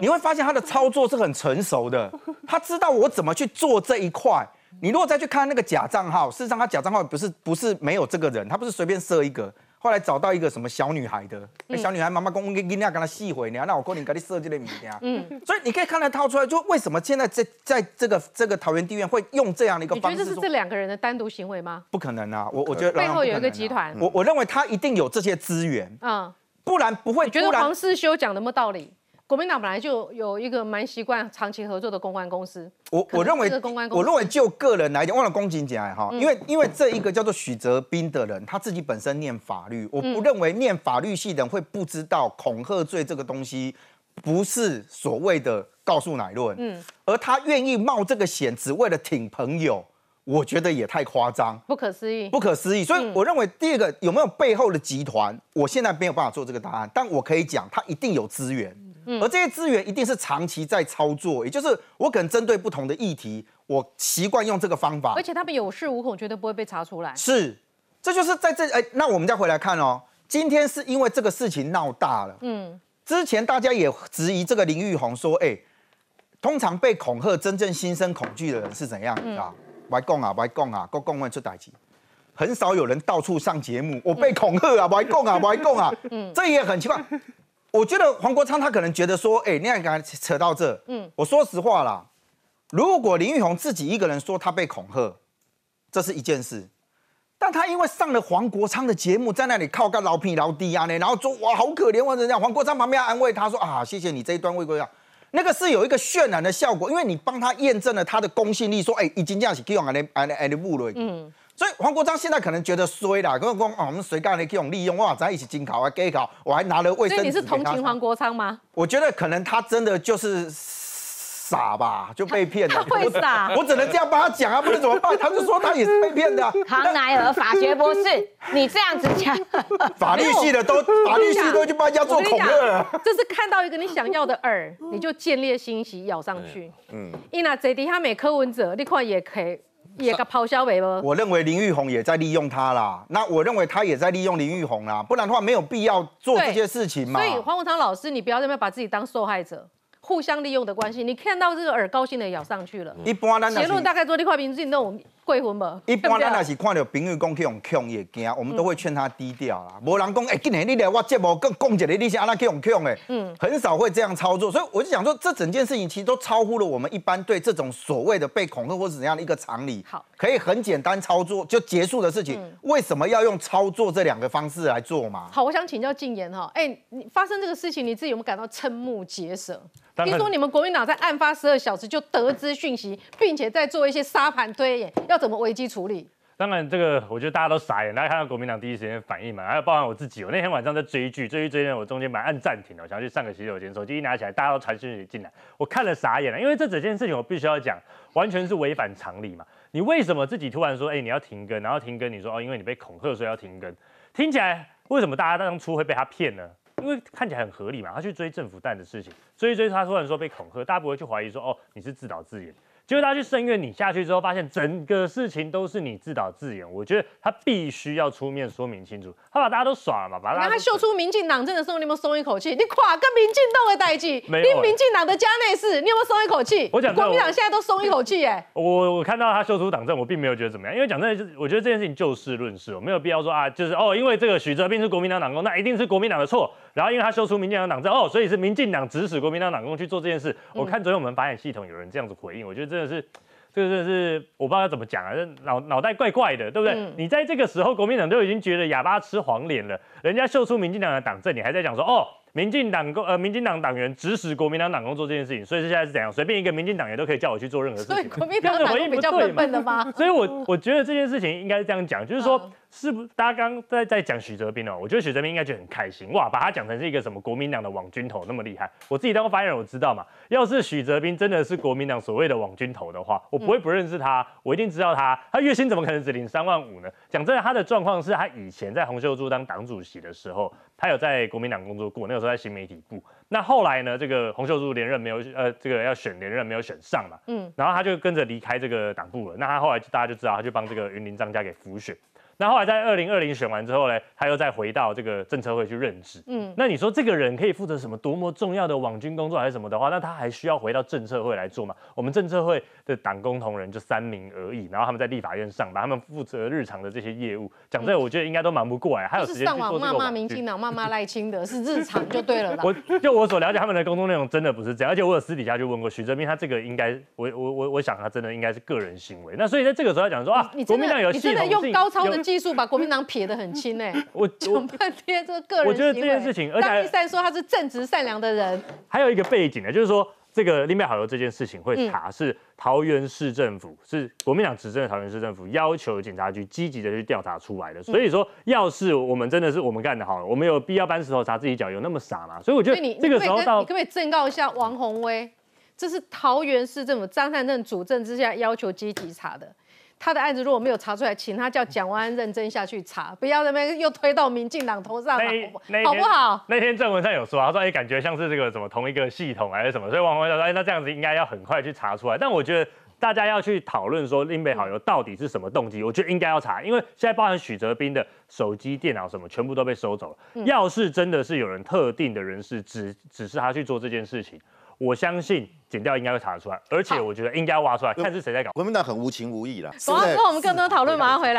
你会发现他的操作是很成熟的，他知道我怎么去做这一块。你如果再去看那个假账号，事实上他假账号不是不是没有这个人，他不是随便设一个。后来找到一个什么小女孩的，那小女孩妈妈公公跟跟那跟她细回，你那我过年给你设计的物件。嗯，所以你可以看得套出来，就为什么现在在在这个这个桃园地院会用这样的一个方式？你觉得是这两个人的单独行为吗？不可能啊，我我觉得背后有一个集团。我我认为他一定有这些资源，嗯，不然不会。你觉得黄世修讲的没道理？国民党本来就有一个蛮习惯长期合作的公关公司。我我认为，我认为就个人来讲，忘了公警讲哈，因为因为这一个叫做许哲斌的人，他自己本身念法律，我不认为念法律系的人会不知道恐吓罪这个东西不是所谓的告诉乃论，嗯，而他愿意冒这个险，只为了挺朋友。我觉得也太夸张，不可思议，不可思议。所以我认为第二个有没有背后的集团，我现在没有办法做这个答案，但我可以讲，他一定有资源，而这些资源一定是长期在操作，也就是我可能针对不同的议题，我习惯用这个方法，而且他们有恃无恐，绝对不会被查出来。是，这就是在这哎，那我们再回来看哦，今天是因为这个事情闹大了，嗯，之前大家也质疑这个林玉红说，哎，通常被恐吓真正心生恐惧的人是怎样啊？歪供啊，歪供啊，国公会出代志，很少有人到处上节目。我被恐吓啊，歪供啊，歪供啊，嗯，这也很奇怪。我觉得黄国昌他可能觉得说，哎，你看刚扯到这，嗯，我说实话啦，如果林玉红自己一个人说他被恐吓，这是一件事，但他因为上了黄国昌的节目，在那里靠个老皮老弟啊呢，然后说哇好可怜，或者这样，黄国昌旁边安慰他说啊，谢谢你这一段未归啊。那个是有一个渲染的效果，因为你帮他验证了他的公信力，说哎，已经这样子可以用安尼安尼安尼布了。嗯，所以黄国昌现在可能觉得衰啦，跟我讲啊，我们谁干的可以用利用，哇，咱一起进考啊，给考，我还拿了卫生纸。所以你是同情黄国昌吗？我觉得可能他真的就是。傻吧，就被骗了。会傻？我只能这样帮他讲啊，不然怎么办？他就说他也是被骗的。唐乃尔法学博士，你这样子讲，法律系的都 法律系都去帮人家做恐吓了。就是看到一个你想要的饵，你就建立心喜咬上去。嗯，伊那这底下美柯文哲，你看也可以，也个咆哮尾巴。我认为林玉红也在利用他啦。那我认为他也在利用林玉红啦，不然的话没有必要做这些事情嘛。所以黄文昌老师，你不要那么把自己当受害者。互相利用的关系，你看到这个耳高兴的咬上去了。一般呢结论大概做这块名字那种贵婚吧。一般咱也是看到朋友讲去用强也惊，我们都会劝他低调啦。无人讲哎，今年你来我节目更讲一个，你是安那去用强的？嗯，很少会这样操作。所以我就想说，这整件事情其实都超乎了我们一般对这种所谓的被恐吓或是怎样的一个常理。好，可以很简单操作就结束的事情，为什么要用操作这两个方式来做嘛？好，我想请教静言哈，哎，你发生这个事情，你自己有没有感到瞠目结舌？听说你们国民党在案发十二小时就得知讯息，并且在做一些沙盘推演，要怎么危机处理？当然，这个我觉得大家都傻眼，大家看到国民党第一时间反应嘛，还有包含我自己，我那天晚上在追剧，追剧追呢，我中间蛮按暂停的，我想要去上个洗手间，手机一拿起来，大家都传讯息进来，我看了傻眼了，因为这整件事情我必须要讲，完全是违反常理嘛。你为什么自己突然说，哎，你要停更，然后停更，你说哦，因为你被恐吓，所以要停更，听起来为什么大家当初会被他骗呢？因为看起来很合理嘛，他去追政府蛋的事情，追追他突然说被恐吓，大家不会去怀疑说哦你是自导自演。结果他去声援你下去之后，发现整个事情都是你自导自演。我觉得他必须要出面说明清楚，他把大家都耍了嘛，把大家他秀出民进党真的时候，你有没有松一口气？你垮跟民进党的代际，没有你民进党的家内事，你有没有松一口气？我讲国民党现在都松一口气耶。我我看到他秀出党政，我并没有觉得怎么样，因为讲真的，就是我觉得这件事情就事论事，我没有必要说啊，就是哦，因为这个许哲斌是国民党党工，那一定是国民党的错。然后因为他秀出民进党党政，哦，所以是民进党指使国民党党工去做这件事。我看昨天我们法眼系统有人这样子回应，我觉得真的是。这个真的是我不知道要怎么讲啊，这脑脑袋怪怪的，对不对？你在这个时候，国民党都已经觉得哑巴吃黄连了，人家秀出民进党的党政，你还在讲说哦。民进党工呃，民进党党员指使国民党党工做这件事情，所以现在是怎样？随便一个民进党员都可以叫我去做任何事情。所以国民党党员比较笨笨的吗？所以我我觉得这件事情应该是这样讲，就是说，是不大家刚在在讲许哲斌哦，我觉得许哲斌应该就很开心哇，把他讲成是一个什么国民党的网军头那么厉害。我自己当过发言人，我知道嘛，要是许哲斌真的是国民党所谓的网军头的话，我不会不认识他，我一定知道他。他月薪怎么可能只领三万五呢？讲真的，他的状况是他以前在洪秀柱当党主席的时候，他有在国民党工作过，那个时候在新媒体部。那后来呢？这个洪秀柱连任没有，呃，这个要选连任没有选上嘛，嗯，然后他就跟着离开这个党部了。那他后来大家就知道，他就帮这个云林张家给辅选。那后来在二零二零选完之后呢，他又再回到这个政策会去任职。嗯，那你说这个人可以负责什么多么重要的网军工作还是什么的话，那他还需要回到政策会来做吗？我们政策会的党工同仁就三名而已，然后他们在立法院上班，他们负责日常的这些业务。讲这，我觉得应该都忙不过来，还有时间去做这个骂骂民进党、骂骂赖清德是日常就对了啦。我 就我所了解他们的工作内容真的不是这样，而且我有私底下就问过徐哲斌，他这个应该我我我我想他真的应该是个人行为。那所以在这个时候讲说啊，国民党有你真的用高超的技术把国民党。撇得很轻哎，我讲半天这个个人我觉得这件事情，而且第三说他是正直善良的人。还有一个背景呢，就是说这个林北好友这件事情会查，是桃园市政府是国民党执政的桃园市政府要求警察局积极的去调查出来的。所以说，要是我们真的是我们干的好了，我们有必要搬石头砸自己脚，有那么傻吗？所以我觉得这个时候到，你可不可以正告一下王宏威，这是桃园市政府张善政主政之下要求积极查的。他的案子如果没有查出来，请他叫蒋万安认真下去查，不要那边又推到民进党头上，好不好？那天郑文灿有说，他说哎，感觉像是这个什么同一个系统还是什么，所以王宏威说哎，那这样子应该要很快去查出来。但我觉得大家要去讨论说林北好友到底是什么动机，我觉得应该要查，因为现在包含许哲斌的手机、电脑什么，全部都被收走了。要是真的是有人特定的人士指指示他去做这件事情。我相信检调应该会查得出来，而且我觉得应该挖出来，看是谁在搞。国民党很无情无义了。好，那我们更多讨论，马上回来。